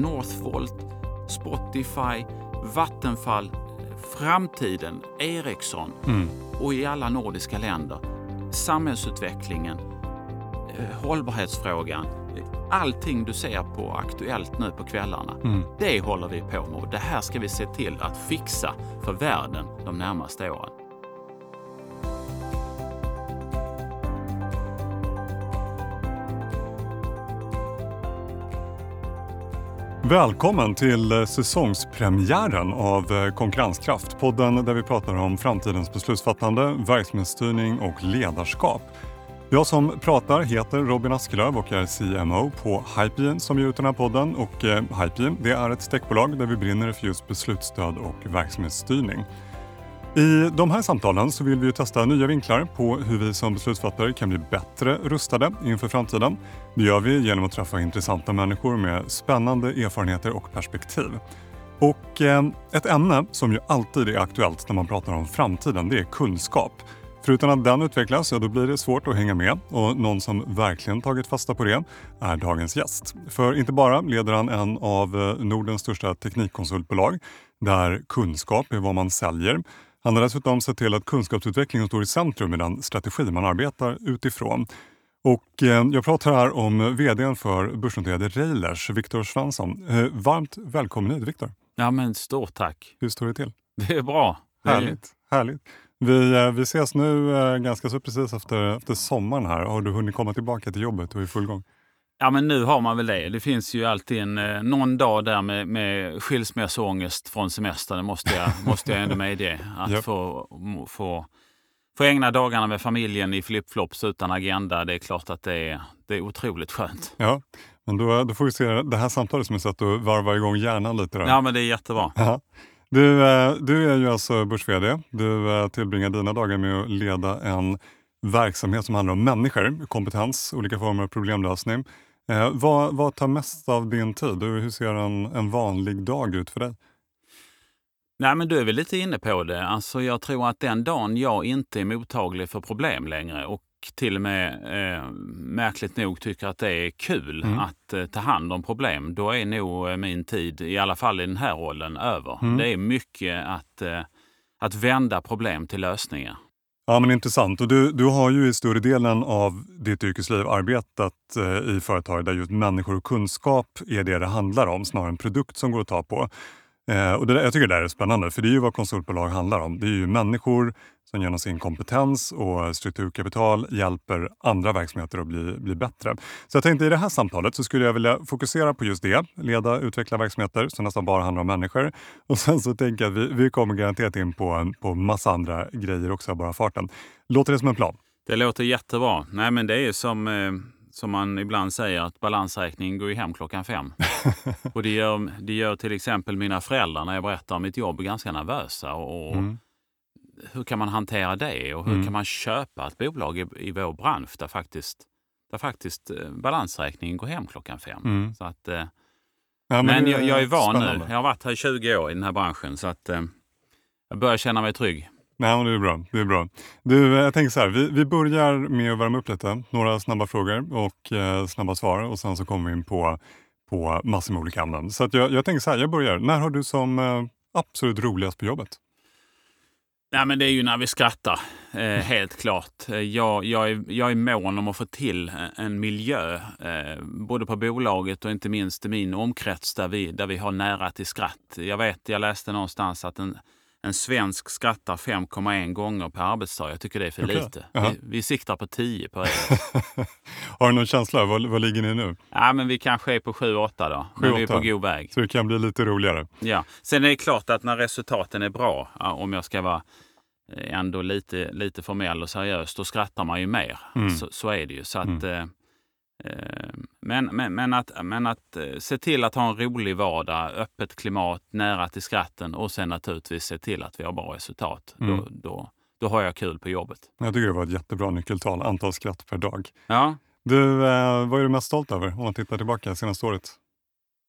Northvolt, Spotify, Vattenfall, framtiden, Ericsson och i alla nordiska länder. Samhällsutvecklingen, eh, hållbarhetsfrågan, allting du ser på Aktuellt nu på kvällarna. Det håller vi på med och det här ska vi se till att fixa för världen de närmaste åren. Välkommen till eh, säsongspremiären av eh, Konkurrenskraft. Podden där vi pratar om framtidens beslutsfattande, verksamhetsstyrning och ledarskap. Jag som pratar heter Robin Askelöv och är CMO på Hypegen som ger ut den här podden. Och eh, Hypegen det är ett techbolag där vi brinner för just beslutsstöd och verksamhetsstyrning. I de här samtalen så vill vi ju testa nya vinklar på hur vi som beslutsfattare kan bli bättre rustade inför framtiden. Det gör vi genom att träffa intressanta människor med spännande erfarenheter och perspektiv. Och eh, ett ämne som ju alltid är aktuellt när man pratar om framtiden, det är kunskap. För utan att den utvecklas, ja, då blir det svårt att hänga med och någon som verkligen tagit fasta på det är dagens gäst. För inte bara leder han en av eh, Nordens största teknikkonsultbolag där kunskap är vad man säljer. Han har dessutom sett till att kunskapsutvecklingen står i centrum i den strategi man arbetar utifrån. Och eh, jag pratar här om vdn för börsnoterade Railers, Viktor Svensson. Eh, varmt välkommen hit Viktor. Ja men stort tack. Hur står det till? Det är bra. Det är- Härligt. härligt. Vi, eh, vi ses nu ganska så precis efter, efter sommaren här. Har du hunnit komma tillbaka till jobbet och är i full gång? Ja, men nu har man väl det. Det finns ju alltid en, eh, någon dag där med, med skilsmässoångest från semestern, det måste jag, måste jag ändå medge. Att Ja. få, få, få ägna dagarna med familjen i flipflops utan agenda, det är klart att det är, det är otroligt skönt. Ja, men då, då får vi se det här samtalet som är sätt att varva igång hjärnan lite. Där. Ja, men det är jättebra. Ja. Du, eh, du är ju alltså börs-VD. Du eh, tillbringar dina dagar med att leda en verksamhet som handlar om människor, kompetens, olika former av problemlösning. Eh, vad, vad tar mest av din tid? Hur ser en, en vanlig dag ut för dig? Nej, men du är väl lite inne på det. Alltså, jag tror att den dagen jag inte är mottaglig för problem längre och till och med eh, märkligt nog tycker att det är kul Mm. att eh, ta hand om problem, då är nog eh, min tid, i alla fall i den här rollen, över. Mm. Det är mycket att, eh, att vända problem till lösningar. Ja, men intressant. Och du, du har ju i större delen av ditt yrkesliv arbetat eh, i företag där just människor och kunskap är det det handlar om, snarare än produkt som går att ta på. Eh, och det, där- jag tycker det där är spännande, för det är ju vad konsultbolag handlar om. Det är ju människor som genom sin kompetens och strukturkapital hjälper andra verksamheter att bli, bli bättre. Så jag tänkte i det här samtalet så skulle jag vilja fokusera på just det, leda utveckla verksamheter som nästan bara handlar om människor. Och sen så tänker jag att vi, vi kommer garanterat in på, på massa andra grejer också bara farten. Låter det som en plan? Det låter jättebra. Nej, men det är som, eh, som man ibland säger att balansräkningen går ju hem klockan fem. och det gör, det gör till exempel mina föräldrar när jag berättar om mitt jobb ganska nervösa. Och, och Mm. Hur kan man hantera det och hur Mm. kan man köpa ett bolag i, i vår bransch där faktiskt, där faktiskt eh, balansräkningen går hem klockan fem. Mm. Så att, eh, Ja, men det jag, jag är van spännande. nu. Jag har varit här i 20 år i den här branschen så att eh, jag börjar känna mig trygg. Nej, men det är bra. Det är bra. Du, jag tänker så här, vi, vi börjar med att värma upp lite. Några snabba frågor och eh, snabba svar och sen så kommer vi in på, på massor med olika ämnen. Så att jag, jag tänker så här, jag börjar. När har du som eh, absolut roligast på jobbet? Nej, men det är ju när vi skrattar, eh, helt klart. Eh, Jag, jag, är, jag är mån om att få till en miljö, eh, både på bolaget och inte minst i min omkrets där vi, där vi har nära till skratt. Jag vet, jag läste någonstans att en, en svensk skrattar 5,1 gånger per arbetsdag. Jag tycker det är för Okej. lite. Vi, vi siktar på 10 på det. har du någon känsla? Vad, vad ligger ni nu? ja, men vi kanske är på 7-8 då. Men vi är 7-8. på god väg. Så det kan bli lite roligare. Ja. Sen är det klart att när resultaten är bra, om jag ska vara eh, ändå lite, lite formell och seriös, då skrattar man ju mer. Mm. Så, så är det ju. Så att, Mm. eh, eh, men, men, men att, men att eh, se till att ha en rolig vardag, öppet klimat, nära till skratten och sen naturligtvis se till att vi har bra resultat. Mm. Då, då, då har jag kul på jobbet. Jag tycker det var ett jättebra nyckeltal, antal skratt per dag. Ja. Du, eh, vad är du mest stolt över om man tittar tillbaka senaste året?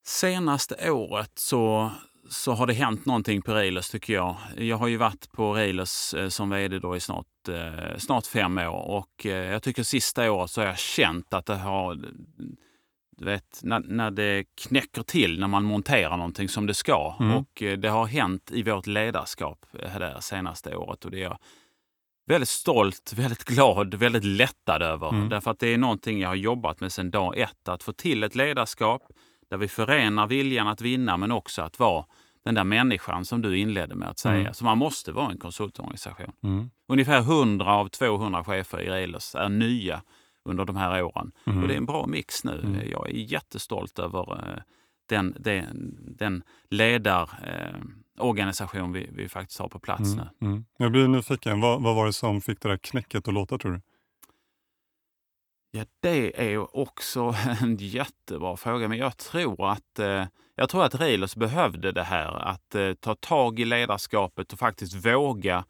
Senaste året så, så har det hänt någonting på Railers tycker jag. Jag har ju varit på Railers eh, som vd då i snart, eh, snart fem år och eh, jag tycker sista året så har jag känt att det har du vet, när, när det knäcker till när man monterar någonting som det ska. Mm. Och det har hänt i vårt ledarskap det senaste året och det är jag väldigt stolt, väldigt glad, väldigt lättad över. Mm. Därför att det är någonting jag har jobbat med sedan dag ett. Att få till ett ledarskap där vi förenar viljan att vinna men också att vara den där människan som du inledde med att säga. Mm. Så man måste vara en konsultorganisation. Mm. Ungefär 100 av 200 chefer i Relos är nya under de här åren. Mm. Och det är en bra mix nu. Mm. Jag är jättestolt över eh, den, den, den ledarorganisation vi, vi faktiskt har på plats mm. nu. Mm. Jag blir nyfiken. Vad, vad var det som fick det där knäcket att låta tror du? Ja, det är också en jättebra fråga, men jag tror att, eh, jag tror att Relos behövde det här. Att eh, ta tag i ledarskapet och faktiskt våga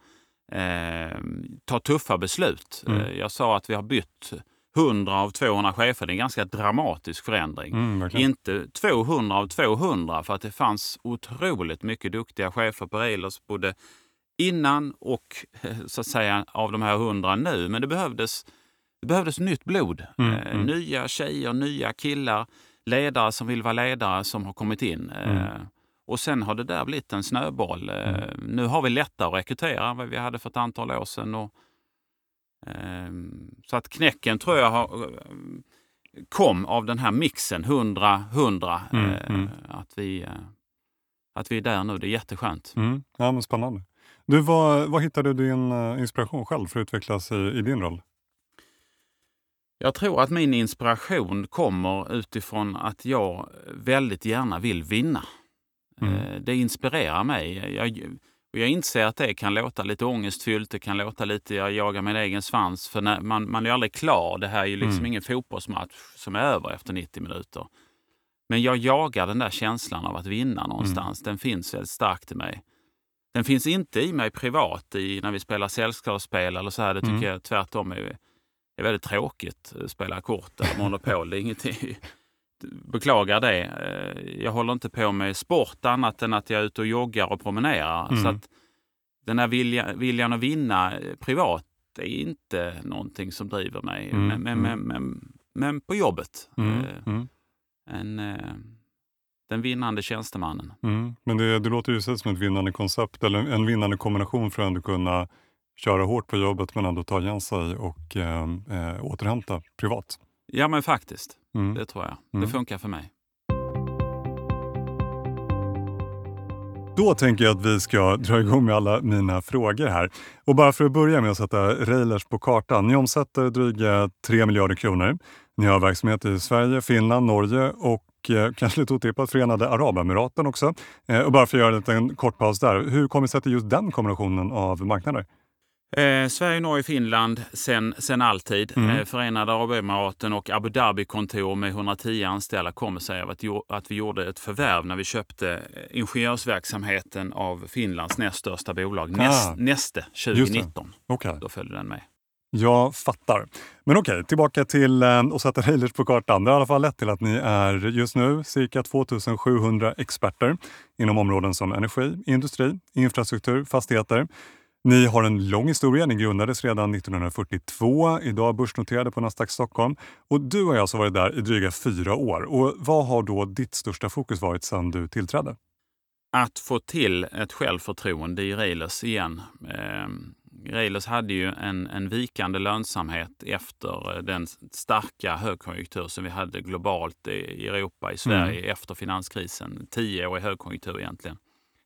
eh, ta tuffa beslut. Mm. Eh, jag sa att vi har bytt 100 av 200 chefer. Det är en ganska dramatisk förändring. Mm, Inte 200 av 200 för att det fanns otroligt mycket duktiga chefer på Relos både innan och så att säga av de här 100 nu. Men det behövdes, det behövdes nytt blod. Mm, eh, mm. Nya tjejer, nya killar, ledare som vill vara ledare som har kommit in. Eh, mm. och sen har det där blivit en snöboll. Eh, mm. nu har vi lättare att rekrytera än vad vi hade för ett antal år sedan. Och, Ehm, så att knäcken tror jag har, kom av den här mixen 100-100. Mm, mm. Att, vi, att vi är där nu, det är jätteskönt. Ja, men spännande. Du, vad, vad hittade du din inspiration själv för att utvecklas i, i din roll? Jag tror att min inspiration kommer utifrån att jag väldigt gärna vill vinna. Mm. Det inspirerar mig. Jag, och jag inser att det kan låta lite ångestfyllt, det kan låta lite jag jagar min egen svans. För när, man, man är aldrig klar. Det här är ju liksom mm. ingen fotbollsmatch som är över efter 90 minuter. Men jag jagar den där känslan av att vinna någonstans. Mm. Den finns väldigt starkt i mig. Den finns inte i mig privat i, när vi spelar sällskapsspel eller så här. Det tycker mm. jag tvärtom är, är väldigt tråkigt. Att spela kort eller Monopol. det är ingenting, beklagar det. Eh, jag håller inte på med sport annat än att jag är ute och joggar och promenerar. Mm. Så att den här vilja, viljan att vinna eh, privat är inte någonting som driver mig. Mm. Men, men, mm. men, men, på jobbet. Mm. Eh, mm. En, den vinnande tjänstemannen. Mm. Men det, det låter ju som ett vinnande koncept eller en vinnande kombination för att ändå kunna köra hårt på jobbet men ändå ta igen sig och eh, återhämta privat. Ja men faktiskt. Mm. Det tror jag. Mm. Det funkar för mig. Då tänker jag att vi ska dra igång med alla mina frågor här. Och bara för att börja med att sätta Railers på kartan. Ni omsätter dryga 3 miljarder kronor. Ni har verksamhet i Sverige, Finland, Norge och eh, kanske lite otippat Förenade Arabemiraten också. Eh, och bara för att göra en liten kort paus där. Hur kommer det sig till just den kombinationen av marknader? Eh, Sverige, Norge, Finland sen, sen alltid. Mm. Eh, Förenade Arabemiraten och Abu Dhabi-kontor med 110 anställda kommer sig av att, att vi gjorde ett förvärv när vi köpte eh, ingenjörsverksamheten av Finlands näst största bolag, ah. Näst, Neste, 2019. Okay. Då följde den med. Jag fattar. Men okej, tillbaka till eh, att sätta Railers på kartan. Det har i alla fall lett till att ni är just nu cirka 2700 experter inom områden som energi, industri, infrastruktur, fastigheter. Ni har en lång historia. Ni grundades redan 1942, idag börsnoterade på Nasdaq Stockholm. Och du har alltså varit där i dryga fyra år. Och vad har då ditt största fokus varit sedan du tillträdde? Att få till ett självförtroende i Railers igen. Eh, Railers hade ju en, en vikande lönsamhet efter den starka högkonjunktur som vi hade globalt i Europa, i Sverige mm. efter finanskrisen. Tio år i högkonjunktur egentligen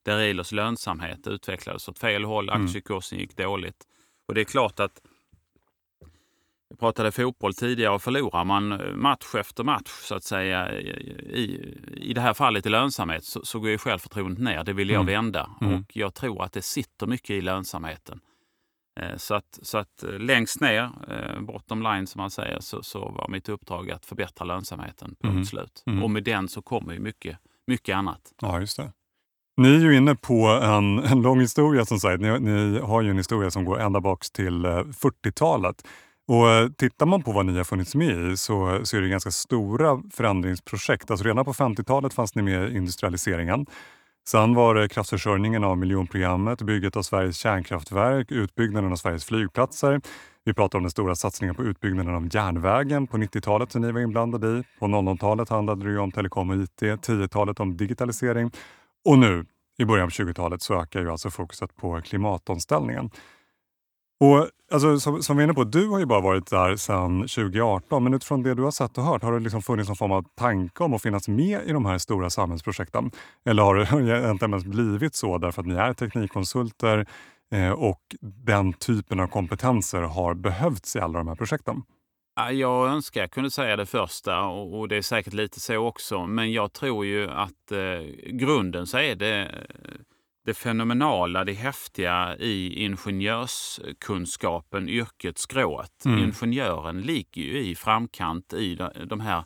där Railers lönsamhet utvecklades åt fel håll. Mm. Aktiekursen gick dåligt. Och det är klart att vi pratade fotboll tidigare och förlorar man match efter match så att säga i, i det här fallet i lönsamhet så, så går ju självförtroendet ner. Det vill jag mm. vända mm. och jag tror att det sitter mycket i lönsamheten. Eh, så att, så att eh, längst ner, eh, bottom line som man säger, så, så var mitt uppdrag att förbättra lönsamheten. Punkt mm. slut. Mm. Och med den så kommer ju mycket, mycket annat. Ja, just det. Ni är ju inne på en, en lång historia som sagt. Ni, ni, har ju en historia som går ända bak till eh, 40-talet. Och eh, tittar man på vad ni har funnits med i så, så är det ganska stora förändringsprojekt. Alltså redan på 50-talet fanns ni med i industrialiseringen. Sen var det kraftförsörjningen av miljonprogrammet, bygget av Sveriges kärnkraftverk, utbyggnaden av Sveriges flygplatser. Vi pratar om den stora satsningen på utbyggnaden av järnvägen på 90-talet som ni var inblandade i. På 00-talet handlade det om telekom och IT, 10-talet om digitalisering och nu i början av 20-talet så ökar ju alltså fokuset på klimatomställningen. Och alltså, som, som vi är inne på, du har ju bara varit där sedan 2018 men utifrån det du har sett och hört, har det liksom funnits någon form av tanke om att finnas med i de här stora samhällsprojekten? Eller har det egentligen ens blivit så därför att ni är teknikkonsulter eh, och den typen av kompetenser har behövts i alla de här projekten? Jag önskar jag kunde säga det första och det är säkert lite så också. Men jag tror ju att eh, grunden så är det det fenomenala, det häftiga i ingenjörskunskapen, yrket, skrået. Mm. Ingenjören ligger ju i framkant i de här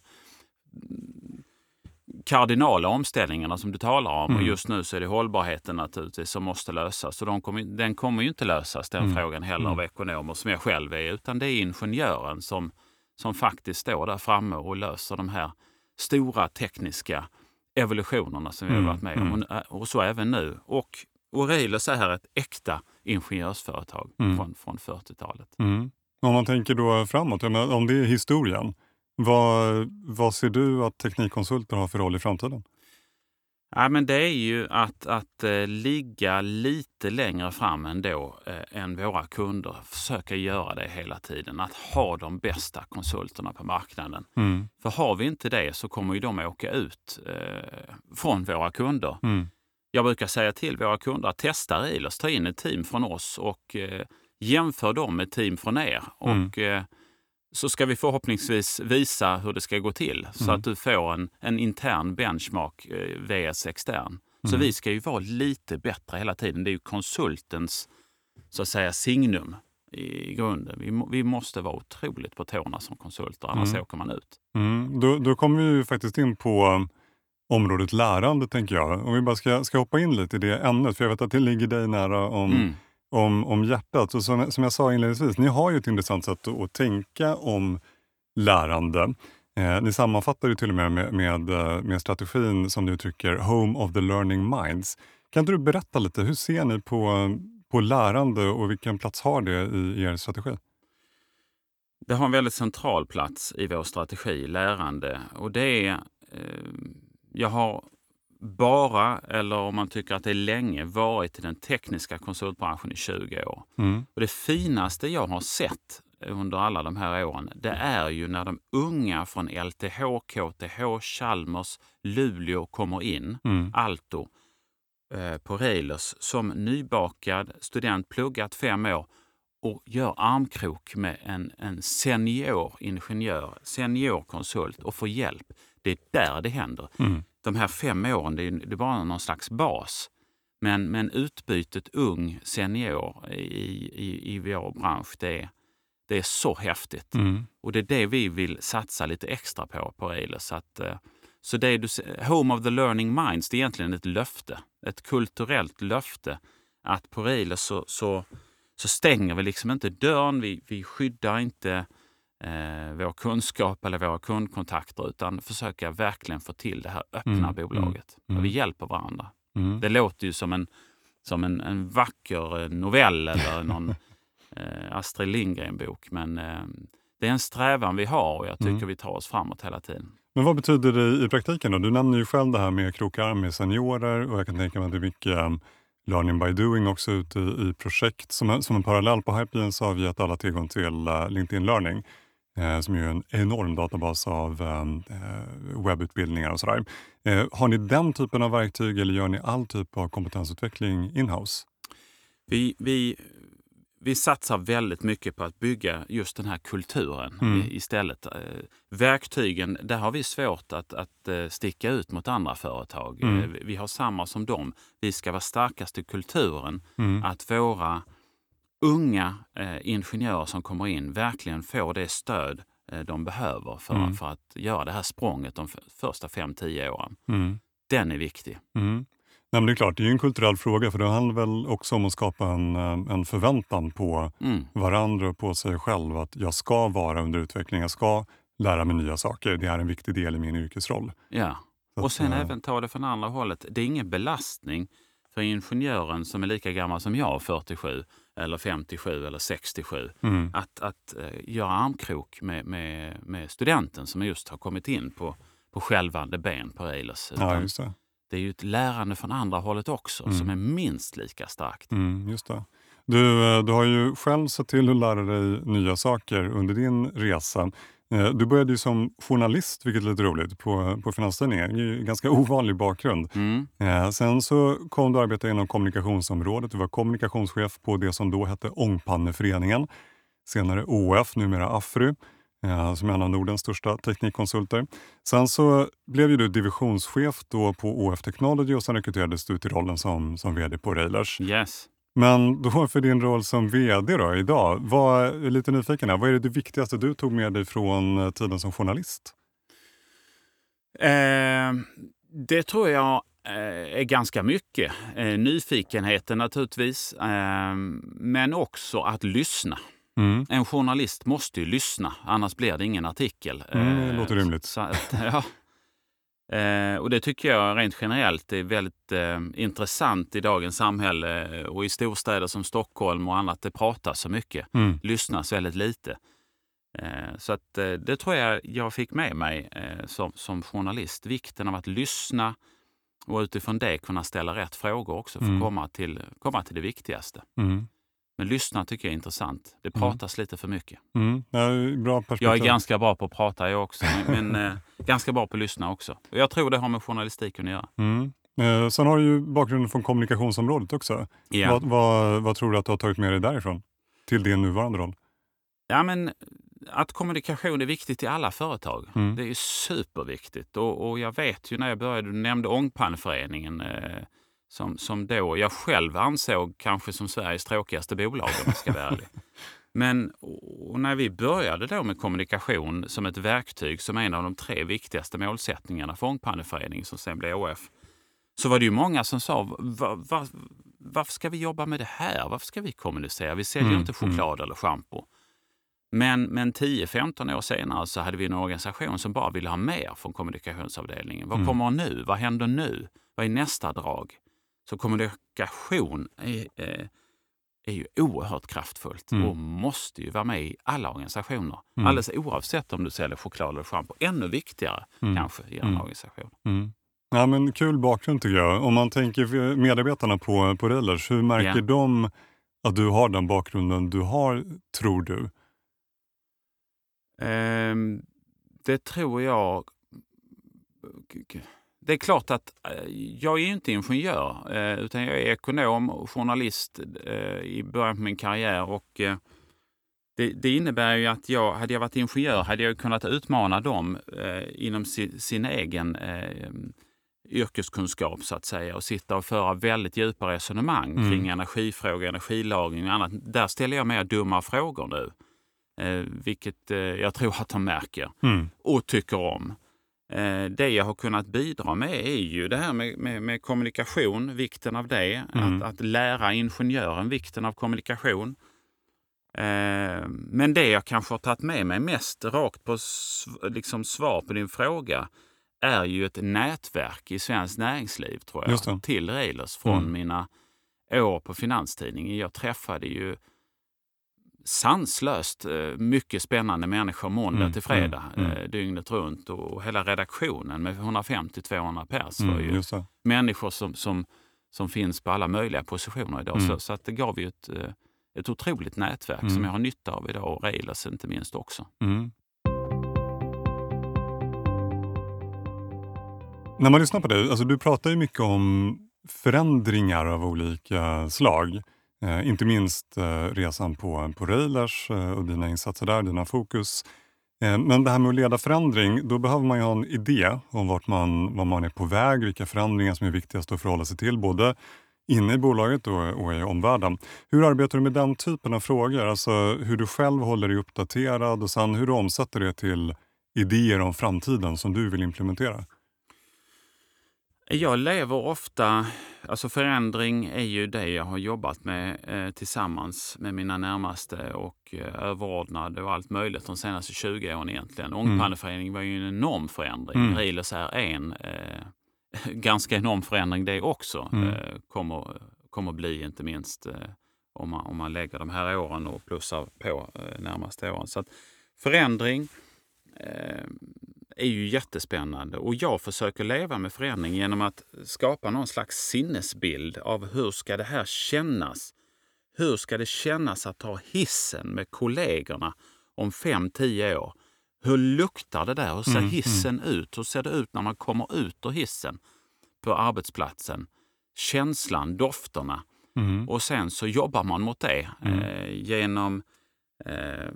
kardinala omställningarna som du talar om. Mm. Och just nu så är det hållbarheten naturligtvis som måste lösas. Och de kommer, den kommer ju inte lösas, den mm. frågan heller, av mm. ekonomer som jag själv är. Utan det är ingenjören som, som faktiskt står där framme och löser de här stora tekniska evolutionerna som vi har mm, varit med om. Mm. Och, och så även nu. Och Aurelius är här ett äkta ingenjörsföretag mm. från, från 40-talet. Mm. Om man tänker då framåt, om det är historien, vad, vad ser du att teknikkonsulter har för roll i framtiden? Ja, men det är ju att, att uh, ligga lite längre fram ändå uh, än våra kunder. Försöka göra det hela tiden. Att ha de bästa konsulterna på marknaden. Mm. För har vi inte det så kommer ju de åka ut uh, från våra kunder. Mm. Jag brukar säga till våra kunder att testa Railers, ta in ett team från oss och jämför dem med team från er. Mm. Så ska vi förhoppningsvis visa hur det ska gå till så mm. att du får en, en intern benchmark eh, vs extern. Så mm. vi ska ju vara lite bättre hela tiden. Det är ju konsultens så att säga signum i grunden. Vi, vi måste vara otroligt på tårna som konsulter, annars mm. åker man ut. Mm. Då, då kommer vi faktiskt in på um, området lärande, tänker jag. Om vi bara ska, ska hoppa in lite i det ämnet, för jag vet att det ligger dig nära om mm om, om hjärtat. Och som, som jag sa inledningsvis, ni har ju ett intressant sätt att, att tänka om lärande. Eh, ni sammanfattar ju till och med med, med eh, med, strategin som du uttrycker Home of the learning minds. Kan inte du berätta lite, hur ser ni på, på lärande och vilken plats har det i er strategi? Det har en väldigt central plats i vår strategi, lärande. Och det är, eh, jag har bara, eller om man tycker att det är länge, varit i den tekniska konsultbranschen i 20 år. Mm. Och det finaste jag har sett under alla de här åren, det är ju när de unga från LTH, KTH, Chalmers, Luleå kommer in, mm. Alto, eh, på Railers som nybakad student, pluggat fem år och gör armkrok med en, en senior ingenjör, senior konsult och får hjälp. Det är där det händer. Mm de här fem åren, det är, det är bara någon slags bas. Men, men utbytet ung senior i, i, i vår bransch, det är, det är så häftigt. Mm. Och det är det vi vill satsa lite extra på på Railers. Att, eh, så det du, Home of the Learning Minds, det är egentligen ett löfte. Ett kulturellt löfte. Att på Railers så, så, så stänger vi liksom inte dörren, vi, vi skyddar inte eh, vår kunskap eller våra kundkontakter utan försöka verkligen få till det här öppna mm. mm bolaget. Mm. vi hjälper varandra. Mm. Det låter ju som en, som en, en vacker eh, novell eller någon eh, Astrid Lindgren-bok men eh, det är en strävan vi har och jag tycker mm. vi tar oss framåt hela tiden. Men vad betyder det i praktiken? då? Du nämner ju själv det här med krokarm med seniorer och jag kan tänka mig att det är mycket um, learning by doing också ute i, i projekt. Som, som en parallell på Hypegen så har vi gett alla tillgång till uh, LinkedIn Learning eh, som är en enorm databas av ehm, eh, webbutbildningar och sådär. Eh, har ni den typen av verktyg eller gör ni all typ av kompetensutveckling inhouse? Vi, vi, vi satsar väldigt mycket på att bygga just den här kulturen mm. istället. Eh, verktygen, där har vi svårt att, att eh, sticka ut mot andra företag. Mm. Eh, vi har samma som dem. Vi ska vara starkast i kulturen. Mm. Att våra unga eh, ingenjörer som kommer in verkligen får det stöd eh, de behöver för, mm. för att göra det här språnget de första 5-10 åren. Mm. Den är viktig. Mm. Nej, det är klart, det är en kulturell fråga för det handlar väl också om att skapa en, eh, en förväntan på mm. varandra och på sig själv att jag ska vara under utveckling, jag ska lära mig nya saker. Det är en viktig del i min yrkesroll. Ja, och sen att, även ta det från andra hållet. Det är ingen belastning för ingenjören som är lika gammal som jag, 47, eller 57 eller 67. Mm. Att, att uh, göra armkrok med, med, med studenten som just har kommit in på, på självande ben på Eilers. Ja, det. det är ju ett lärande från andra hållet också mm. som är minst lika starkt. Mm, just det. Du, eh, du har ju själv sett till att lära dig nya saker under din resa. Eh, du började ju som journalist, vilket är lite roligt, på, på Finanstidningen. En ganska ovanlig bakgrund. Mm. Eh, sen så kom du att arbeta inom kommunikationsområdet. Du var kommunikationschef på det som då hette Ångpanneföreningen. Senare OF, numera Afry, eh, som är en av Nordens största teknikkonsulter. Sen så blev ju du divisionschef då på OF Technology och sen rekryterades du till rollen som, som VD på Railers. Yes. Men då för din roll som VD då, idag, vad, är lite nyfiken här, vad är det viktigaste du tog med dig från eh, tiden som journalist? Eh, det tror jag eh, är ganska mycket. Eh, nyfikenheten naturligtvis, eh, men också att lyssna. Mm. En journalist måste ju lyssna, annars blir det ingen artikel. Mm, det låter rimligt. Så, ja. Eh, och det tycker jag rent generellt är väldigt eh, intressant i dagens samhälle eh, och i storstäder som Stockholm och annat. Det pratas så mycket, mm. lyssnas väldigt lite. Eh, så att, eh, det tror jag jag fick med mig eh, som, som journalist. Vikten av att lyssna och utifrån det kunna ställa rätt frågor också för att mm. komma, till, komma till det viktigaste. Mm. Men lyssna tycker jag är intressant. Det mm. pratas mm. lite för mycket. Mm. Ja, bra perspektiv. Jag är ganska bra på att prata jag också, men, men eh, ganska bra på att lyssna också. jag tror det har med journalistiken att göra. Mm. Eh, sen har du ju bakgrunden från kommunikationsområdet också. Yeah. Vad, vad, vad, tror du att du har tagit med dig därifrån till din nuvarande roll? Ja, men att kommunikation är viktigt i alla företag. Mm. Det är superviktigt. Och, och, jag vet ju när jag började, du nämnde Ångpanneföreningen. Eh, som, som då jag själv ansåg kanske som Sveriges tråkigaste bolag om jag ska vara ärlig. Men när vi började då med kommunikation som ett verktyg som en av de tre viktigaste målsättningarna för Ångpanneföreningen som sen blev ÅF, så var det ju många som sa va, va, varför ska vi jobba med det här? Varför ska vi kommunicera? Vi säljer mm, inte mm. choklad mm. eller schampo. Men, men 10-15 år senare så hade vi en organisation som bara ville ha mer från kommunikationsavdelningen. Vad mm. kommer nu? Vad händer nu? Vad är nästa drag? Så kommunikation är, är, är ju oerhört kraftfullt mm. och måste ju vara med i alla organisationer. Mm. Alldeles oavsett om du säljer choklad eller schampo. Ännu viktigare mm. kanske i en mm. organisation. Mm. Ja, men kul bakgrund tycker jag. Om man tänker medarbetarna på, på Railers, hur märker yeah. de att du har den bakgrunden du har, tror du? Um, det tror jag det är klart att eh, jag är inte ingenjör eh, utan jag är ekonom och journalist eh, i början på min karriär. Och det, det, innebär ju att jag, hade jag varit ingenjör hade jag kunnat utmana dem inom sin, sin egen yrkeskunskap så att säga och sitta och föra väldigt djupa resonemang mm. kring energifrågor, energilagring och annat. Där ställer jag mer dumma frågor nu. Eh, vilket eh, jag tror att de märker mm. och tycker om. Eh, det jag har kunnat bidra med är ju det här med, med, med kommunikation, vikten av det. Mm. Att, att, lära ingenjören vikten av kommunikation. Eh, men det jag kanske har tagit med mig mest rakt på liksom svar på din fråga är ju ett nätverk i svenskt näringsliv tror jag, till Railers från mm. mina år på Finanstidningen. Jag träffade ju sanslöst eh, mycket spännande människor måndag mm, till fredag mm, mm. dygnet runt. Och hela redaktionen med 150-200 pers var mm, ju människor som, som, som finns på alla möjliga positioner idag. Så, mm. så att det gav ju ett, eh, ett otroligt nätverk som jag har nytta av idag och Railers inte minst också. När man lyssnar på dig, alltså du pratar ju mycket om förändringar av olika slag. Eh, inte minst eh, resan på, på Railers eh, och dina insatser där, dina fokus. Eh, men det här med att leda förändring, då behöver man ju ha en idé om vart man, var man är på väg, vilka förändringar som är viktigast att förhålla sig till, både inne i bolaget och, och i omvärlden. Hur arbetar du med den typen av frågor? Alltså hur du själv håller dig uppdaterad och sen hur du omsätter det till idéer om framtiden som du vill implementera? Jag lever ofta, alltså förändring är ju det jag har jobbat med eh, tillsammans med mina närmaste och eh, överordnade och allt möjligt de senaste 20 åren egentligen. Mm. Ångpanneföreningen var ju en enorm förändring. Mm. Riles är en eh, ganska enorm förändring det också. Mm. Eh, kommer, kommer bli inte minst eh, om man, om man lägger de här åren och plussar på eh, närmaste åren. Så att förändring eh, är ju jättespännande och jag försöker leva med förändring genom att skapa någon slags sinnesbild av hur ska det här kännas? Hur ska det kännas att ta hissen med kollegorna om fem tio år? Hur luktar det där? Hur ser mm, mm. hissen mm. ut? Hur ser det ut när man kommer ut ur hissen på arbetsplatsen? Känslan, dofterna. Mm. Och sen så jobbar man mot det mm. eh, genom eh,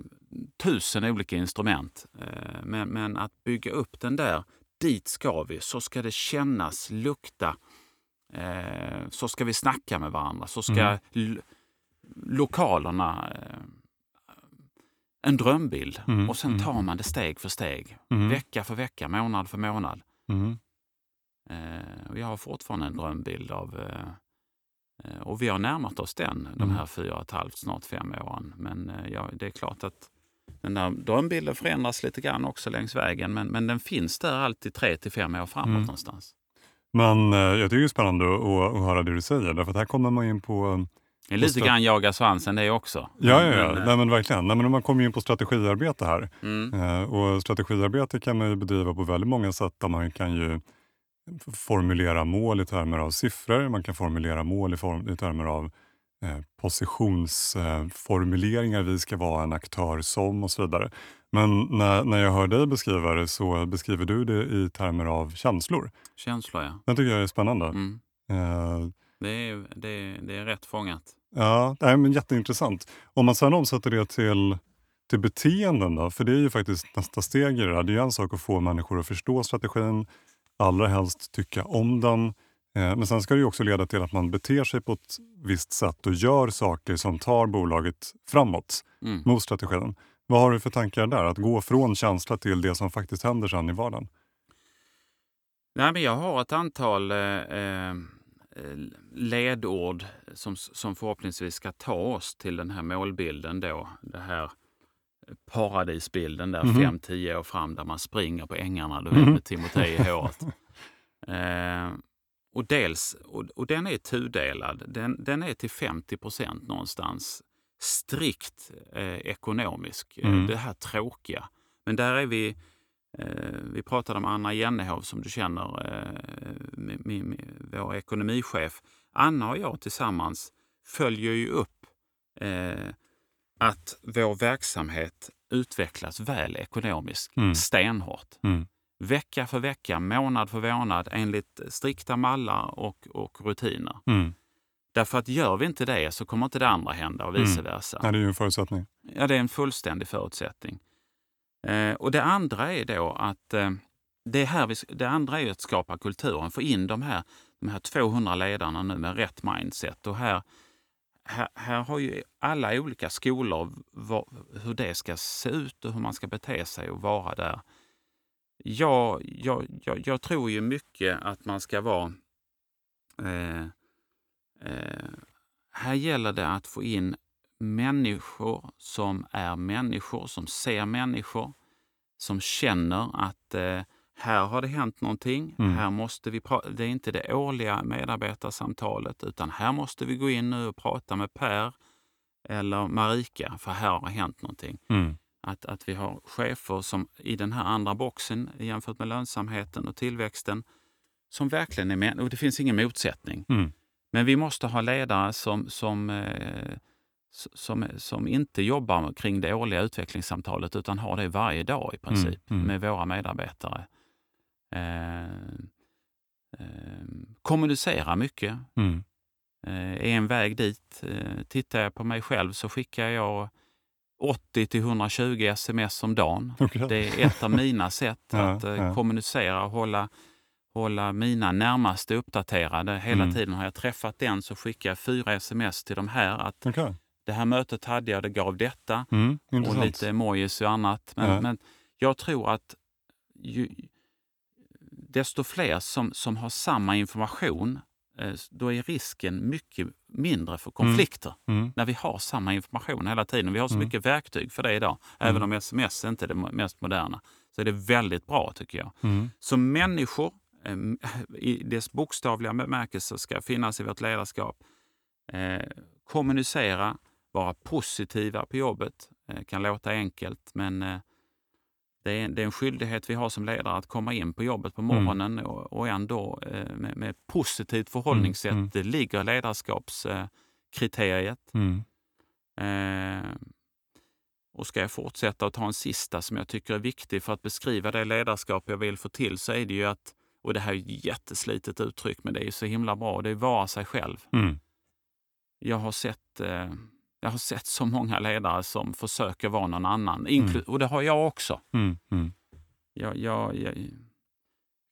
tusen olika instrument. Eh, men, men, att bygga upp den där, dit ska vi, så ska det kännas, lukta, eh, så ska vi snacka med varandra, så ska mm. lokalerna eh, en drömbild mm, och sen mm. tar man det steg för steg. Mm. Vecka för vecka, månad för månad. Mm. Eh, jag har fortfarande en drömbild av eh, och vi har närmat oss den de mm. här fyra och ett halvt, snart fem åren. Men eh, ja, det är klart att den där drömbilden förändras lite grann också längs vägen. Men, men den finns där alltid tre till fem år framåt mm. någonstans. Men eh, jag tycker det är spännande att, att höra det du säger. Därför att här kommer man in på är lite grann jaga svansen det också. Ja, ja, ja. Men, Nej, men verkligen. Nej, men man kommer in på strategiarbete här. Mm. Eh, och strategiarbete kan man bedriva på väldigt många sätt. Där man kan ju formulera mål i termer av siffror. Man kan formulera mål i, form, i termer av eh, positionsformuleringar. Eh, vi ska vara en aktör som och så vidare. Men när, när jag hör dig beskriva det så beskriver du det i termer av känslor. Känslor, ja. Det tycker jag är spännande. Mm. Eh, det, är, det, det är rätt fångat. Ja, nej, men jätteintressant. Om man sedan omsätter det till, till beteenden då, för det är ju faktiskt nästa steg i det där. Det är ju en sak att få människor att förstå strategin, allra helst tycka om den. Eh, men sen ska det också leda till att man beter sig på ett visst sätt och gör saker som tar bolaget framåt mm. mot strategin. Vad har du för tankar där? Att gå från känsla till det som faktiskt händer sen i vardagen? Nej, men jag har ett antal eh, eh ledord som, som förhoppningsvis ska ta oss till den här målbilden då. Det här paradisbilden där 5-10 mm. år fram där man springer på ängarna du vet, mhm. med Timotej i håret. eh, och, dels, och, och, den är tudelad. Den, den är till 50 procent någonstans strikt eh, ekonomisk. Mm. Det här tråkiga. Men där är vi Eh, vi pratade om Anna Jennehov som du känner, eh, vår ekonomichef. Anna och jag tillsammans följer ju upp eh, att vår verksamhet utvecklas väl ekonomiskt, mm. stenhårt. Mm. Vecka för vecka, månad för månad enligt strikta mallar och, och rutiner. Mm. Därför att gör vi inte det så kommer inte det andra hända och vice mm. versa. Ja, det är ju en förutsättning. Ja, det är en fullständig förutsättning. Eh, och det andra är då att eh, det, här vi, det andra är att skapa kulturen, få in de här, de här 200 ledarna nu med rätt mindset. Och här, här, här har ju alla olika skolor var, hur det ska se ut och hur man ska bete sig och vara där. Jag, jag, jag, jag tror ju mycket att man ska vara... Eh, eh, här gäller det att få in människor som är människor, som ser människor, som känner att eh, här har det hänt någonting. Mm. Här måste vi det är inte det årliga medarbetarsamtalet utan här måste vi gå in nu och prata med Per eller Marika för här har det hänt någonting. Mm. Att, att vi har chefer som i den här andra boxen jämfört med lönsamheten och tillväxten som verkligen är med. Och det finns ingen motsättning. Mm. Men vi måste ha ledare som, som eh, som, som inte jobbar kring det årliga utvecklingssamtalet utan har det varje dag i princip mm, mm. med våra medarbetare. Eh, eh, kommunicera mycket. Mm. Eh, är en väg dit. Eh, tittar jag på mig själv så skickar jag 80 till 120 sms om dagen. Okay. Det är ett av mina sätt ja, att eh, ja. kommunicera och hålla, hålla mina närmaste uppdaterade. Hela mm. tiden har jag träffat den så skickar jag fyra sms till de här. att okay det här mötet hade jag, det gav detta. Mm, och lite emojis och annat. Men, ja. men jag tror att ju, desto fler som, som har samma information, då är risken mycket mindre för konflikter. Mm. Mm. När vi har samma information hela tiden. Vi har så mm. mycket verktyg för det idag. Även mm. om sms inte är det mest moderna. Så är det väldigt bra tycker jag. Mm. Så människor eh, i dess bokstavliga bemärkelse ska finnas i vårt ledarskap. Eh, kommunicera, vara positiva på jobbet. Det kan låta enkelt, men det är, det är en skyldighet vi har som ledare att komma in på jobbet på morgonen mm. och, och ändå med, med positivt förhållningssätt. Mm. Det ligger ledarskapskriteriet. Mm. Eh, och ska jag fortsätta och ta en sista som jag tycker är viktig för att beskriva det ledarskap jag vill få till så är det ju att, och det här är ett jätteslitet uttryck men det är så himla bra, det är vara sig själv. Mm. Jag, har sett, eh, jag har sett så många ledare som försöker vara någon annan, mm. och det har jag också. Mm. mm. Jag, jag, jag,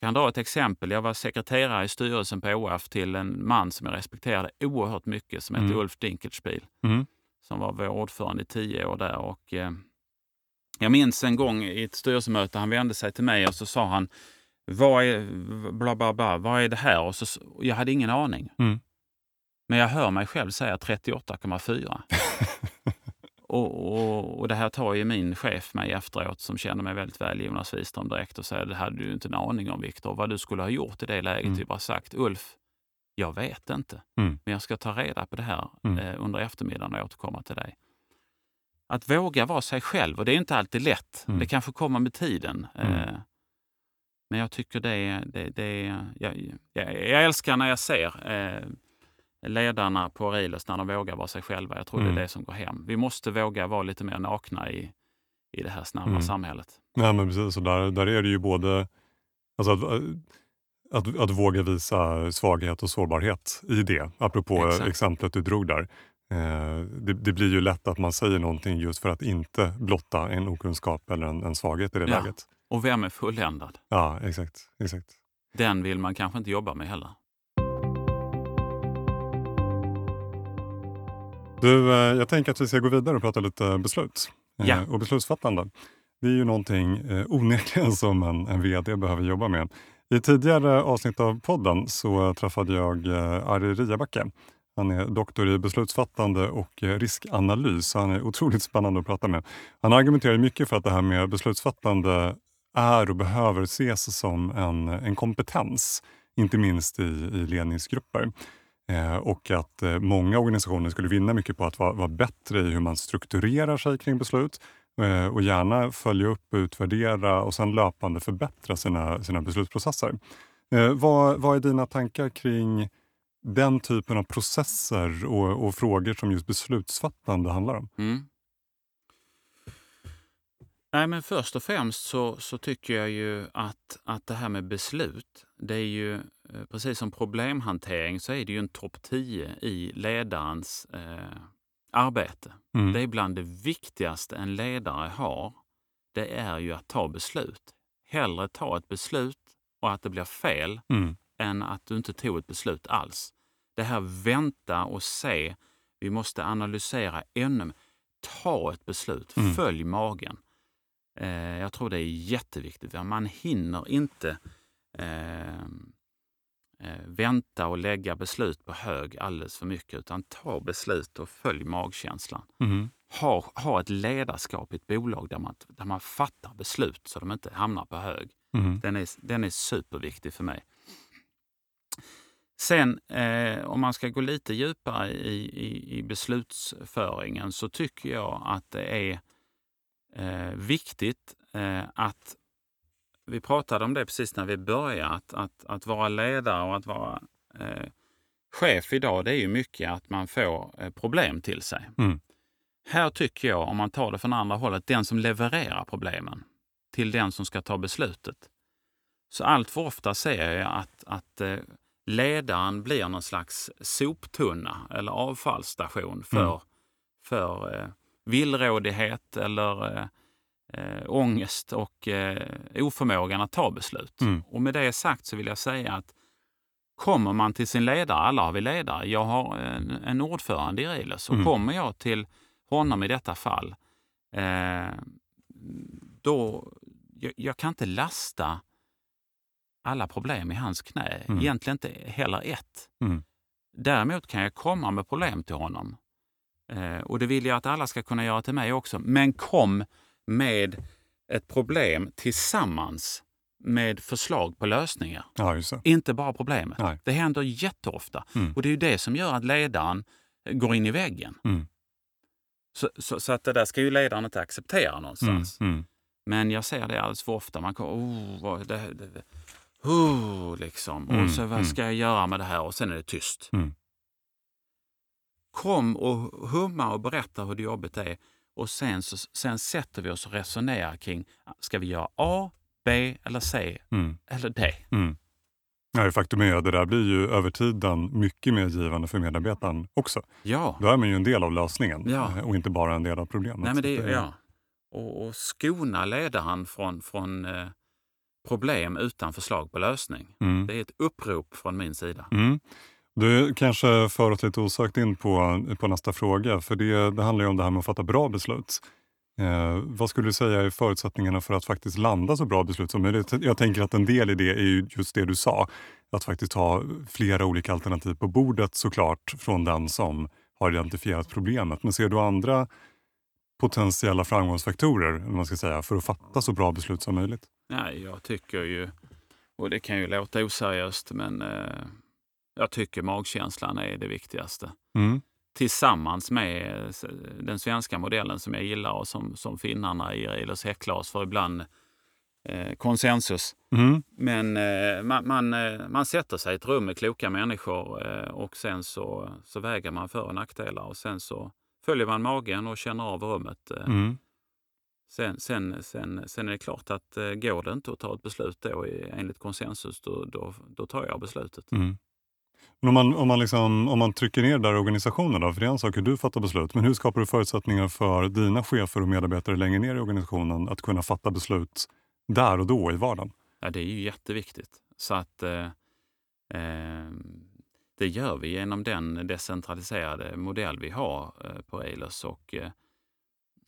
kan dra ett exempel. Jag var sekreterare i styrelsen på OF till en man som jag respekterade oerhört mycket som hette mm. Ulf Dinkelspiel. Mm som var vår ordförande i tio år där. Och, eh, jag minns en gång i ett styrelsemöte, han vände sig till mig och så sa han vad är, bla, bla, bla, vad är det här? Och så, jag hade ingen aning. Mm. Men jag hör mig själv säga 38,4. och, och, och, det här tar ju min chef mig efteråt som känner mig väldigt väl, Jonas Wiström, direkt och säger det hade du inte en aning om Viktor. Vad du skulle ha gjort i det läget. Mm. Vi bara sagt Ulf, jag vet inte, mm. men jag ska ta reda på det här mm. eh, under eftermiddagen och återkomma till dig. Att våga vara sig själv, och det är inte alltid lätt. Mm. Det kanske kommer med tiden. Mm. Eh, men jag tycker det, det, det jag, jag, jag älskar när jag ser eh, ledarna på Aurelius när de vågar vara sig själva. Jag tror det är mm. det som går hem. Vi måste våga vara lite mer nakna i, i det här snabba mm. samhället. Ja, men precis. Och där, där är det ju både alltså att, att, att våga visa svaghet och sårbarhet i det, apropå Exakt. exemplet du drog där. Eh, det, det, blir ju lätt att man säger någonting just för att inte blotta en okunskap eller en, en svaghet i det ja. läget. Och vem är fulländad? Ja, exakt, exakt. Den vill man kanske inte jobba med heller. Du, eh, jag tänker att vi ska gå vidare och prata lite beslut eh, ja. och beslutsfattande. Det är ju någonting onekligen som en, en VD behöver jobba med. I tidigare avsnitt av podden så träffade jag eh, Ari Riabacke. Han är doktor i beslutsfattande och eh, riskanalys. Han är otroligt spännande att prata med. Han argumenterar mycket för att det här med beslutsfattande är och behöver ses som en, en kompetens, inte minst i, i ledningsgrupper. Eh, och att eh, många organisationer skulle vinna mycket på att vara, vara bättre i hur man strukturerar sig kring beslut eh, och gärna följa upp, utvärdera och sen löpande förbättra sina, sina beslutsprocesser. Vad, vad är dina tankar kring den typen av processer och, och frågor som just beslutsfattande handlar om? Mm. Nej, men först och främst så, så tycker jag ju att, att det här med beslut, det är ju eh, precis som problemhantering så är det ju en topp 10 i ledarens eh, arbete. Mm. Det är bland det viktigaste en ledare har. Det är ju att ta beslut. Hellre ta ett beslut och att det blir fel mm. än att du inte tog ett beslut alls. Det här vänta och se. Vi måste analysera ännu Ta ett beslut. Mm. Följ magen. Eh, jag tror det är jätteviktigt. Man hinner inte vänta och lägga beslut på hög alldeles för mycket, utan ta beslut och följ magkänslan. Mm. Ha, ha ett ledarskap i ett bolag där man, där man fattar beslut så de inte hamnar på hög. Mm. Den, är, den är superviktig för mig. Sen eh, om man ska gå lite djupare i, i, i beslutsföringen så tycker jag att det är eh, viktigt eh, att vi pratade om det precis när vi började, att, att, att vara ledare och att vara eh, chef idag, det är ju mycket att man får eh, problem till sig. Mm. Här tycker jag, om man tar det från andra hållet, den som levererar problemen till den som ska ta beslutet. Så allt för ofta ser jag att, att eh, ledaren blir någon slags soptunna eller avfallsstation för, mm. för eh, villrådighet eller eh, ångest och eh, oförmågan att ta beslut. Mm. Och med det sagt så vill jag säga att kommer man till sin ledare, alla har vi ledare, jag har en, en ordförande i Riles, så mm. kommer jag till honom i detta fall, eh, då, jag, jag, kan inte lasta alla problem i hans knä, mm. egentligen inte heller ett. Mm. Däremot kan jag komma med problem till honom. Eh, och det vill jag att alla ska kunna göra till mig också. Men kom med ett problem tillsammans med förslag på lösningar. Ja, Inte bara problemet. Nej. Det händer jätteofta. Mm. Och det är det som gör att ledaren går in i väggen. Mm. Så, så, så, att det där ska ju ledaren inte acceptera någonstans. Mm. Mm. Men jag ser det alldeles för ofta. Man kommer, oh, vad, det, det, det, oh, liksom. Mm, Och så vad mm. ska jag göra med det här? Och sen är det tyst. Mm. Kom och humma och berätta hur jobbigt det är. Och sen, så, sen sätter vi oss och resonerar kring, ska vi göra A, B eller C Mm. eller D? Mm. Ja, faktum är att det där blir ju över tiden mycket mer givande för medarbetaren också. Ja, Då är man ju en del av lösningen Ja. eh, och inte bara en del av problemet. Nej, men det, är- ja. Och, och skona ledaren från, från eh, problem utan förslag på lösning. Mm. Det är ett upprop från min sida. Mm. Du kanske för oss lite osökt in på, på nästa fråga, för det, det handlar ju om det här med att fatta bra beslut. Eh, vad skulle du säga är förutsättningarna för att faktiskt landa så bra beslut som möjligt? Jag tänker att en del i det är just det du sa, att faktiskt ha flera olika alternativ på bordet såklart från den som har identifierat problemet. Men ser du andra potentiella framgångsfaktorer man ska säga, för att fatta så bra beslut som möjligt? Nej, jag tycker ju, och det kan ju låta oseriöst, men eh, jag tycker magkänslan är det viktigaste. Mm. Tillsammans med eh, den svenska modellen som jag gillar och som, som finnarna i Reilers häcklas för ibland eh, konsensus. Mm. Men eh, man, man, eh, man sätter sig i ett rum med kloka människor eh, och sen så, så väger man för och nackdelar och sen så följer man magen och känner av rummet. Eh, Mm. Sen, sen, sen, sen är det klart att går det inte att ta ett beslut då enligt konsensus, då, då, då tar jag beslutet. Mm. Men om man, om, man liksom, om man trycker ner där i organisationen, då, för det är en sak hur du fattar beslut, men hur skapar du förutsättningar för dina chefer och medarbetare längre ner i organisationen att kunna fatta beslut där och då i vardagen? Ja, det är ju jätteviktigt. Så att eh, eh, det gör vi genom den decentraliserade modell vi har eh, på Eilers och eh,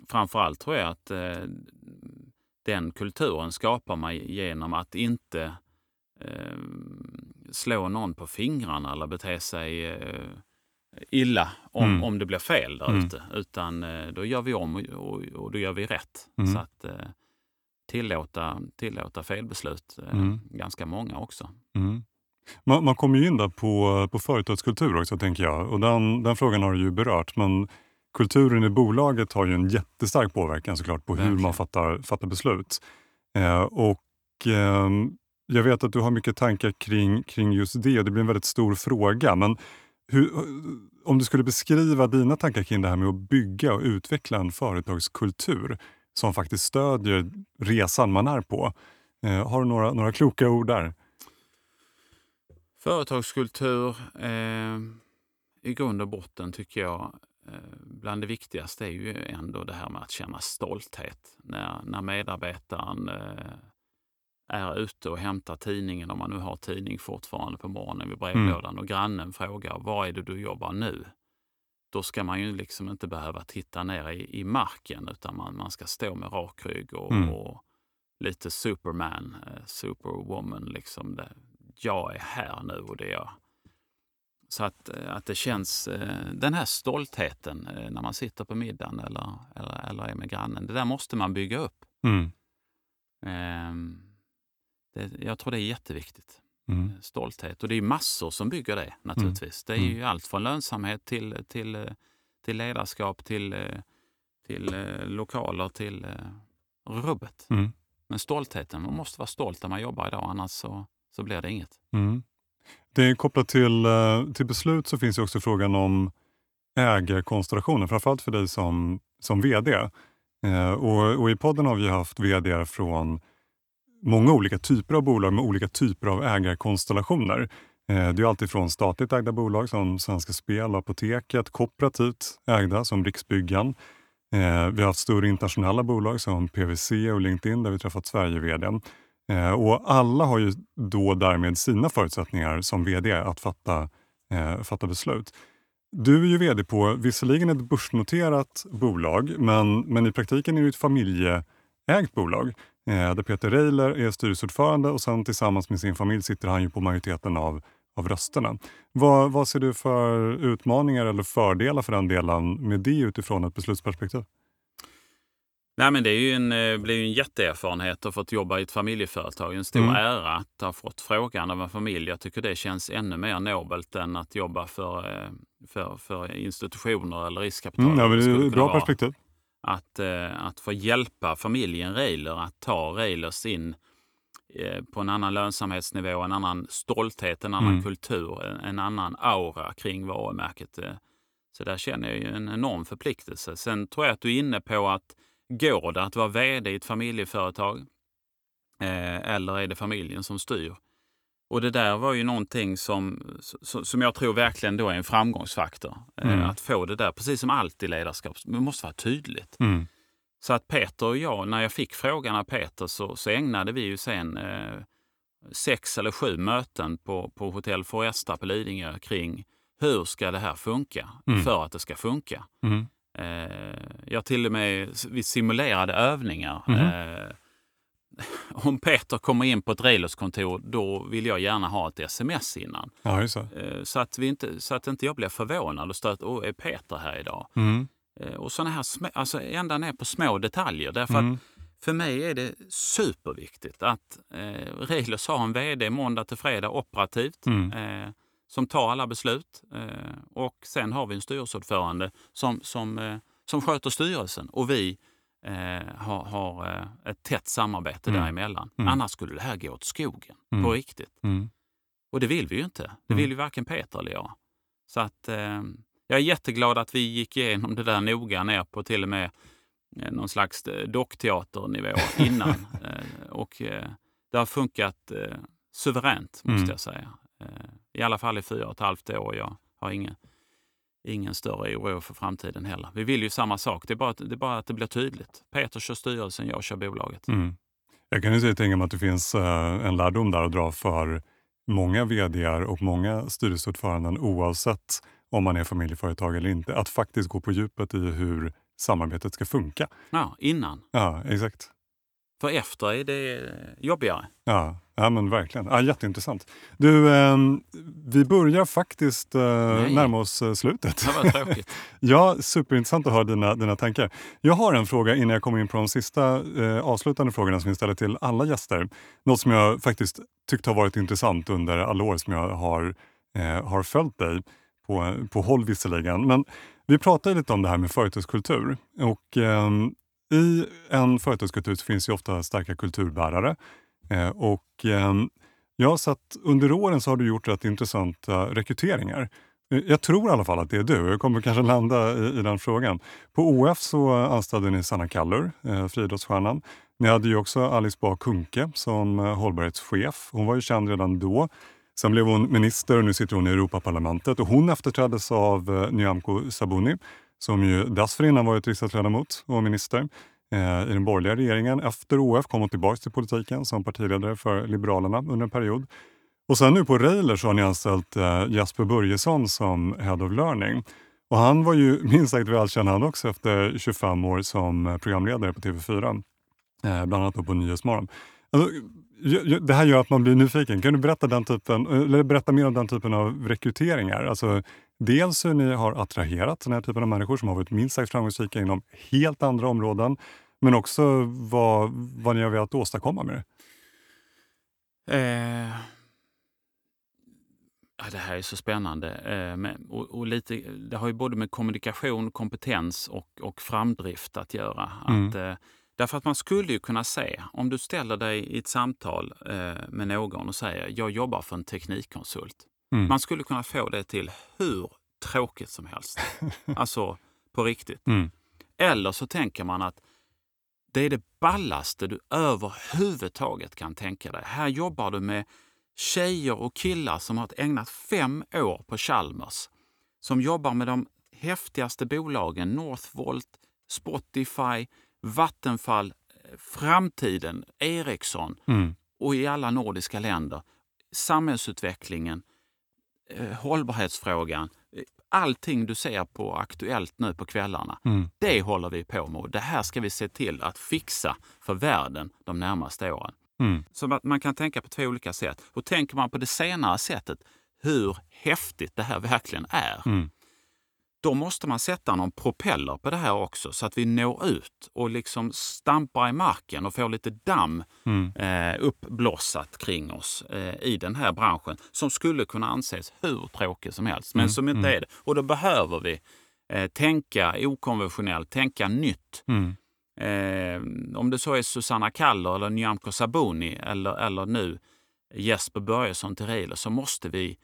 framförallt tror jag att eh, den kulturen skapar man genom att inte eh, slå någon på fingrarna eller bete sig eh, illa om, Mm. om det blir fel där Mm. ute. Utan eh, då gör vi om och, och, då gör vi rätt. Mm. Så att eh, tillåta, tillåta felbeslut, eh, Mm. ganska många också. Mm. Man, man kommer ju in där på, på företagskultur också, tänker jag. Och den, den frågan har du ju berört. Men kulturen i bolaget har ju en jättestark påverkan såklart på hur Verkligen. man fattar, fattar beslut. Eh, och ehm, jag vet att du har mycket tankar kring, kring just det och det blir en väldigt stor fråga. Men hur, om du skulle beskriva dina tankar kring det här med att bygga och utveckla en företagskultur som faktiskt stödjer resan man är på. Eh, har du några, några kloka ord där? Företagskultur, eh, i grund och botten tycker jag, eh, bland det viktigaste är ju ändå det här med att känna stolthet. När, när medarbetaren eh, är ute och hämtar tidningen, om man nu har tidning fortfarande på morgonen vid brevlådan och grannen frågar vad är det du jobbar nu? Då ska man ju liksom inte behöva titta ner i, i marken utan man, man ska stå med rak rygg och, Mm. och lite superman, eh, superwoman. Liksom det. Jag är här nu och det är jag. Så att, eh, att det känns, eh, den här stoltheten eh, när man sitter på middagen eller, eller, eller är med grannen, det där måste man bygga upp. Mm. Det, jag tror det är jätteviktigt. Mm. Stolthet. Och det är massor som bygger det naturligtvis. Det är ju allt från lönsamhet till, till, eh, till ledarskap, till, eh, till eh, lokaler, till eh, rubbet. Mm. Men stoltheten, man måste vara stolt där man jobbar idag, annars så, så blir det inget. Mm. Det är kopplat till, eh, till beslut så finns ju också frågan om ägarkonstellationen, framförallt för dig som, som VD. Eh, och, och I podden har vi haft VD från många olika typer av bolag med olika typer av ägarkonstellationer. Eh, det är alltifrån statligt ägda bolag som Svenska Spel och Apoteket, kooperativt ägda som Riksbyggen. Eh, vi har haft större internationella bolag som PWC och LinkedIn där vi träffat Sverige-VD. Eh, och alla har ju då därmed sina förutsättningar som VD att fatta, fatta beslut. Du är ju VD på visserligen ett börsnoterat bolag men, men i praktiken är det ett familjeägt bolag där Peter Reiler är styrelseordförande och sen tillsammans med sin familj sitter han ju på majoriteten av, av rösterna. Vad, vad ser du för utmaningar eller fördelar för den delen med det utifrån ett beslutsperspektiv? Nej, men det är ju en, eh, blir ju en jätteerfarenhet att få jobba i ett familjeföretag. En stor mm. ära att ha fått frågan av en familj. Jag tycker det känns ännu mer nobelt än att jobba för, eh, för, för institutioner eller riskkapital. Mm, ja, det är ett bra perspektiv. Att, att få hjälpa familjen Reiler att ta Reilers in på en annan lönsamhetsnivå, en annan stolthet, en annan mm. kultur, en annan aura kring varumärket. Så där känner jag ju en enorm förpliktelse. Sen tror jag att du är inne på att går det att vara vd i ett familjeföretag? Eh, eller är det familjen som styr? Och det där var ju någonting som, som jag tror verkligen då är en framgångsfaktor. Eh, mm. Att få det där, precis som allt i ledarskap, det måste vara tydligt. Mm. Så att Peter och jag, när jag fick frågan av Peter så, så ägnade vi ju sen eh, sex eller sju möten på, på Hotell Foresta på Lidingö kring hur ska det här funka mm. för att det ska funka. Mm. Eh, jag till och med vi simulerade övningar. Mm. Eh, om Peter kommer in på ett Reilers-kontor, då vill jag gärna ha ett sms innan. Ja, så. Eh, så. att vi inte, så att inte jag blir förvånad och stött, åh, är Peter här idag? Mm. Eh, och sådana här, alltså ända ner på små detaljer. Därför mm. att för mig är det superviktigt att eh, Reilers har en VD måndag till fredag operativt. Mm. Eh, som tar alla beslut. Eh, och sen har vi en styrelseordförande som, som, eh, som sköter styrelsen och vi eh, har, har ett tätt samarbete mm. däremellan. Mm. Annars skulle det här gå åt skogen mm. på riktigt. Mm. Och det vill vi ju inte. Det vill mm. ju varken Peter eller jag. Så att jag är jätteglad att vi gick igenom det där noga ner på till och med någon slags dockteaternivå innan. och det har funkat suveränt måste mm. jag säga. I alla fall i fyra och ett halvt år. Jag har ingen, ingen större oro för framtiden heller. Vi vill ju samma sak. Det är bara, det är bara att det blir tydligt. Peter kör styrelsen, jag kör bolaget. Mm. Jag kan ju tänka mig att det finns uh, en lärdom där att dra för många vd och många styrelseordföranden oavsett om man är familjeföretag eller inte. Att faktiskt gå på djupet i hur samarbetet ska funka. Ja, innan. Ja, exakt. För efter är det jobbigare. Ja, ja men verkligen. Ja, jätteintressant. Du, eh, vi börjar faktiskt eh, närma oss eh, slutet. Tråkigt. ja, superintressant att höra dina, dina tankar. Jag har en fråga innan jag kommer in på de sista eh, avslutande frågorna som vi ställer till alla gäster. Något som jag faktiskt tyckt har varit intressant under alla år som jag har, eh, har följt dig på, på håll visserligen. Men vi pratade lite om det här med företagskultur och eh, i en företagskultur finns ju ofta starka kulturbärare. Eh, och, ehm, jag har sett, under åren så har du gjort rätt intressanta rekryteringar. Eh, jag tror i alla fall att det är du. Jag kommer kanske landa i, i den frågan. På OF så anställde ni Sanna Kallur, eh, friidrottsstjärnan. Ni hade ju också Alice Bah Kuhnke som eh, hållbarhetschef. Hon var ju känd redan då. Sen blev hon minister och nu sitter hon i Europaparlamentet. Och hon efterträddes av eh, Nyamko Sabuni som ju dessförinnan varit riksdagsledamot och minister Eh, i den borgerliga regeringen. Efter OF kom hon tillbaka till politiken som partiledare för Liberalerna under en period. Och sen nu på Railer så har ni anställt Jasper Jesper Börjesson som Head of Learning. Och han var ju minst sagt välkänd han också efter 25 år som eh, programledare på TV4. Bland annat på Nyhetsmorgon. Alltså, det här gör att man blir nyfiken. Kan du berätta, den typen, eller berätta mer om den typen av rekryteringar? Alltså, dels hur ni har attraherat den här typen av människor som har varit minst sagt framgångsrika inom helt andra områden. Men också vad, vad ni har velat åstadkomma med det. Eh, det här är så spännande. Eh, med, och, och, lite, det har ju både med kommunikation, kompetens och, och framdrift att göra. Mm. Att, eh, Därför att man skulle ju kunna se, om du ställer dig i ett samtal eh, med någon och säger jag jobbar för en teknikkonsult. Mm. Man skulle kunna få det till hur tråkigt som helst. alltså på riktigt. Mm. Eller så tänker man att det är det ballaste du överhuvudtaget kan tänka dig. Här jobbar du med tjejer och killar som har ägnat fem år på Chalmers. Som jobbar med de häftigaste bolagen, Northvolt, Spotify, Vattenfall, framtiden, Ericsson mm. och i alla nordiska länder. Samhällsutvecklingen, hållbarhetsfrågan, allting du ser på Aktuellt nu på kvällarna, mm. det håller vi på med. Det här ska vi se till att fixa för världen de närmaste åren. Mm. Så att man kan tänka på två olika sätt. Och tänker man på det senare sättet, hur häftigt det här verkligen är, mm. Då måste man sätta någon propeller på det här också så att vi når ut och liksom stampar i marken och får lite damm mm. eh, uppblossat kring oss eh, i den här branschen som skulle kunna anses hur tråkig som helst, men mm. som inte mm. är det. Och då behöver vi eh, tänka okonventionellt, tänka nytt. Mm. Eh, om det så är Susanna Kaller eller Nyamko Sabuni eller, eller nu Jesper Börjesson Rilo så måste vi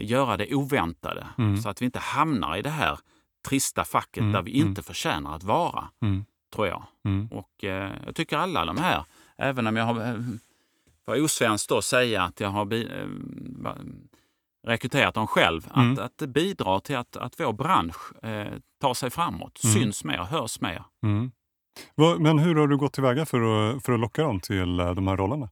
göra det oväntade mm. så att vi inte hamnar i det här trista facket mm. där vi inte mm. förtjänar att vara, mm. tror jag. Mm. Och eh, jag tycker alla de här, även om jag har eh, för osvenskt då säga att jag har eh, rekryterat dem själv, att, att det bidrar till att, att vår bransch eh, tar sig framåt, syns mer, hörs mer. Men hur har du gått tillväga för att, för att locka dem till eh, de här rollerna?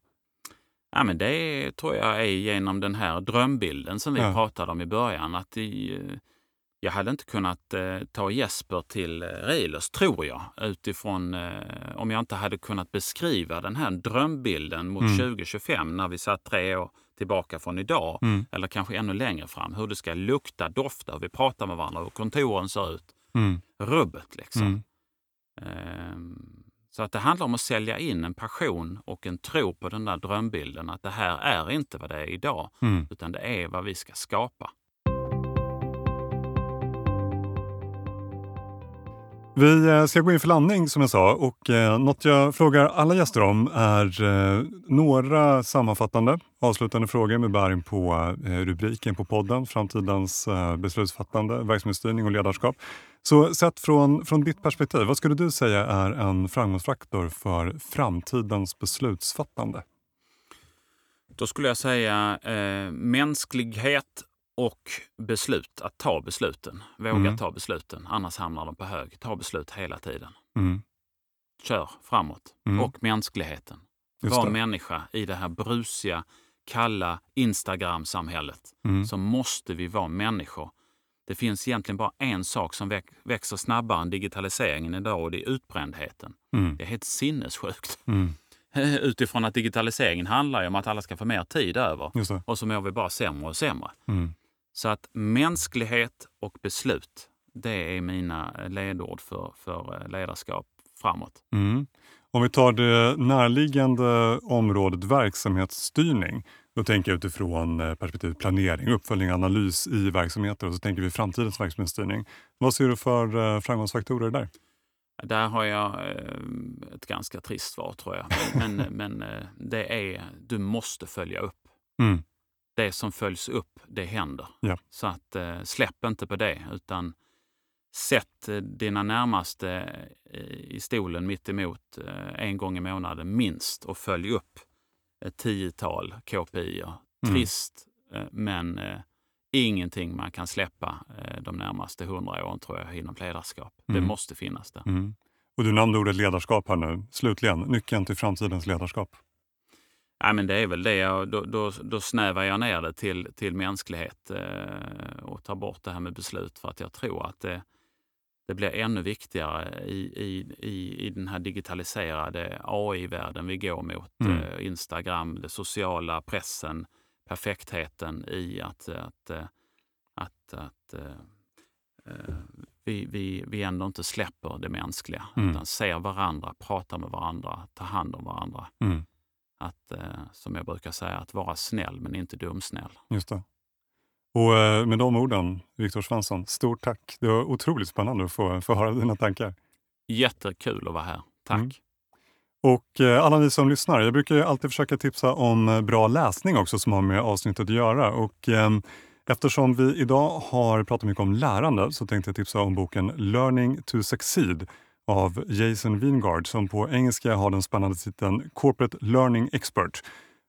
Ja, men det tror jag är genom den här drömbilden som vi ja. pratade om i början. Att i, eh, jag hade inte kunnat eh, ta Jesper till eh, Reilers, tror jag, utifrån eh, om jag inte hade kunnat beskriva den här drömbilden mot mm. 2025 när vi satt tre år tillbaka från idag, mm. eller kanske ännu längre fram. Hur det ska lukta, dofta, hur vi pratar med varandra, hur kontoren ser ut. Mm. Rubbet liksom. Um, så att det handlar om att sälja in en passion och en tro på den där drömbilden att det här är inte vad det är idag, mm. utan det är vad vi ska skapa. Vi eh, ska gå in för landning som jag sa och eh, något jag frågar alla gäster om är eh, några sammanfattande avslutande frågor med bäring på eh, rubriken på podden Framtidens eh, beslutsfattande, verksamhetsstyrning och ledarskap. Så sett från, från ditt perspektiv, vad skulle du säga är en framgångsfaktor för framtidens beslutsfattande? Då skulle jag säga eh, mänsklighet och beslut. Att ta besluten. Våga mm. ta besluten, annars hamnar de på hög. Ta beslut hela tiden. Mm. Kör framåt. Mm. Och mänskligheten. Var människa i det här brusiga, kalla Instagram-samhället mm. så måste vi vara människor det finns egentligen bara en sak som växer snabbare än digitaliseringen idag och det är utbrändheten. Mm. Det är helt sinnessjukt. Mm. Utifrån att digitaliseringen handlar om att alla ska få mer tid över och så mår vi bara sämre och sämre. Mm. Så att mänsklighet och beslut, det är mina ledord för, för eh, ledarskap framåt. Mm. Om vi tar det närliggande området verksamhetsstyrning då tänker jag utifrån eh, perspektiv planering, uppföljning, analys i verksamheter och så tänker vi framtidens verksamhetsstyrning. Vad ser du för eh, framgångsfaktorer där? Där har jag eh, ett ganska trist svar tror jag. Men, men det är, du måste följa upp. Mm. Det som följs upp, det händer. Ja. Så att släpp inte på det utan sätt dina närmaste i stolen mitt emot en gång i månaden minst och följ upp ett tiotal KPI. Mm. Trist, mm. men eh, ingenting man kan släppa eh, de närmaste hundra åren tror jag inom ledarskap. Mm. Det måste finnas där. Mm. Och du nämnde ordet ledarskap här nu. Slutligen, nyckeln till framtidens ledarskap? Ja, men det är väl det. Jag, då, då, då snävar jag ner det till, till mänsklighet eh, och tar bort det här med beslut för att jag tror att det, det blir ännu viktigare i, i, i, i den här digitaliserade AI-världen vi går mot. Mm. Eh, Instagram, den sociala pressen, perfektheten i att, att, eh, att, att uh, vi, vi, vi ändå inte släpper det mänskliga mm. utan ser varandra, pratar med varandra, tar hand om varandra. Mm. Att, uh, som jag brukar säga, att vara snäll men inte dumsnäll. Just det. Och eh, med de orden, Viktor Svensson, stort tack. Det var otroligt spännande att få, få höra dina tankar. Jättekul att vara här. Tack. Mm. Och eh, alla ni som lyssnar, jag brukar alltid försöka tipsa om eh, bra läsning också som har med avsnittet att göra. Och, eh, eftersom vi idag har pratat mycket om lärande så tänkte jag tipsa om boken Learning to succeed av Jason Wingard som på engelska har den spännande titeln Corporate Learning Expert.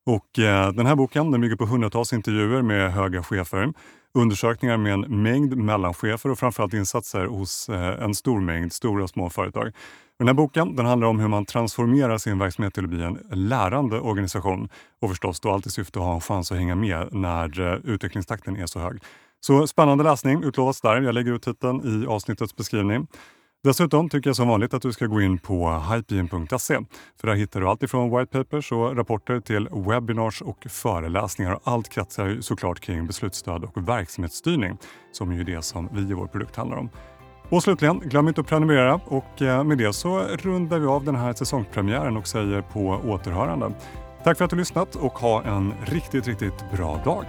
Och, eh, den här boken den bygger på hundratals intervjuer med höga chefer, undersökningar med en mängd mellanchefer och framförallt insatser hos eh, en stor mängd stora och små företag. Den här boken den handlar om hur man transformerar sin verksamhet till att bli en lärande organisation och förstås då alltid syfte att ha en chans att hänga med när eh, utvecklingstakten är så hög. Så spännande läsning utlovas där. Jag lägger ut titeln i avsnittets beskrivning. Dessutom tycker jag som vanligt att du ska gå in på Hypegen.se. för där hittar du allt ifrån white papers och rapporter till webinars och föreläsningar. Allt kretsar ju såklart kring beslutsstöd och verksamhetsstyrning som är ju det som vi i vår produkt handlar om. Och slutligen, glöm inte att prenumerera och eh, med det så rundar vi av den här säsongspremiären och säger på återhörande. Tack för att du lyssnat och ha en riktigt, riktigt bra dag.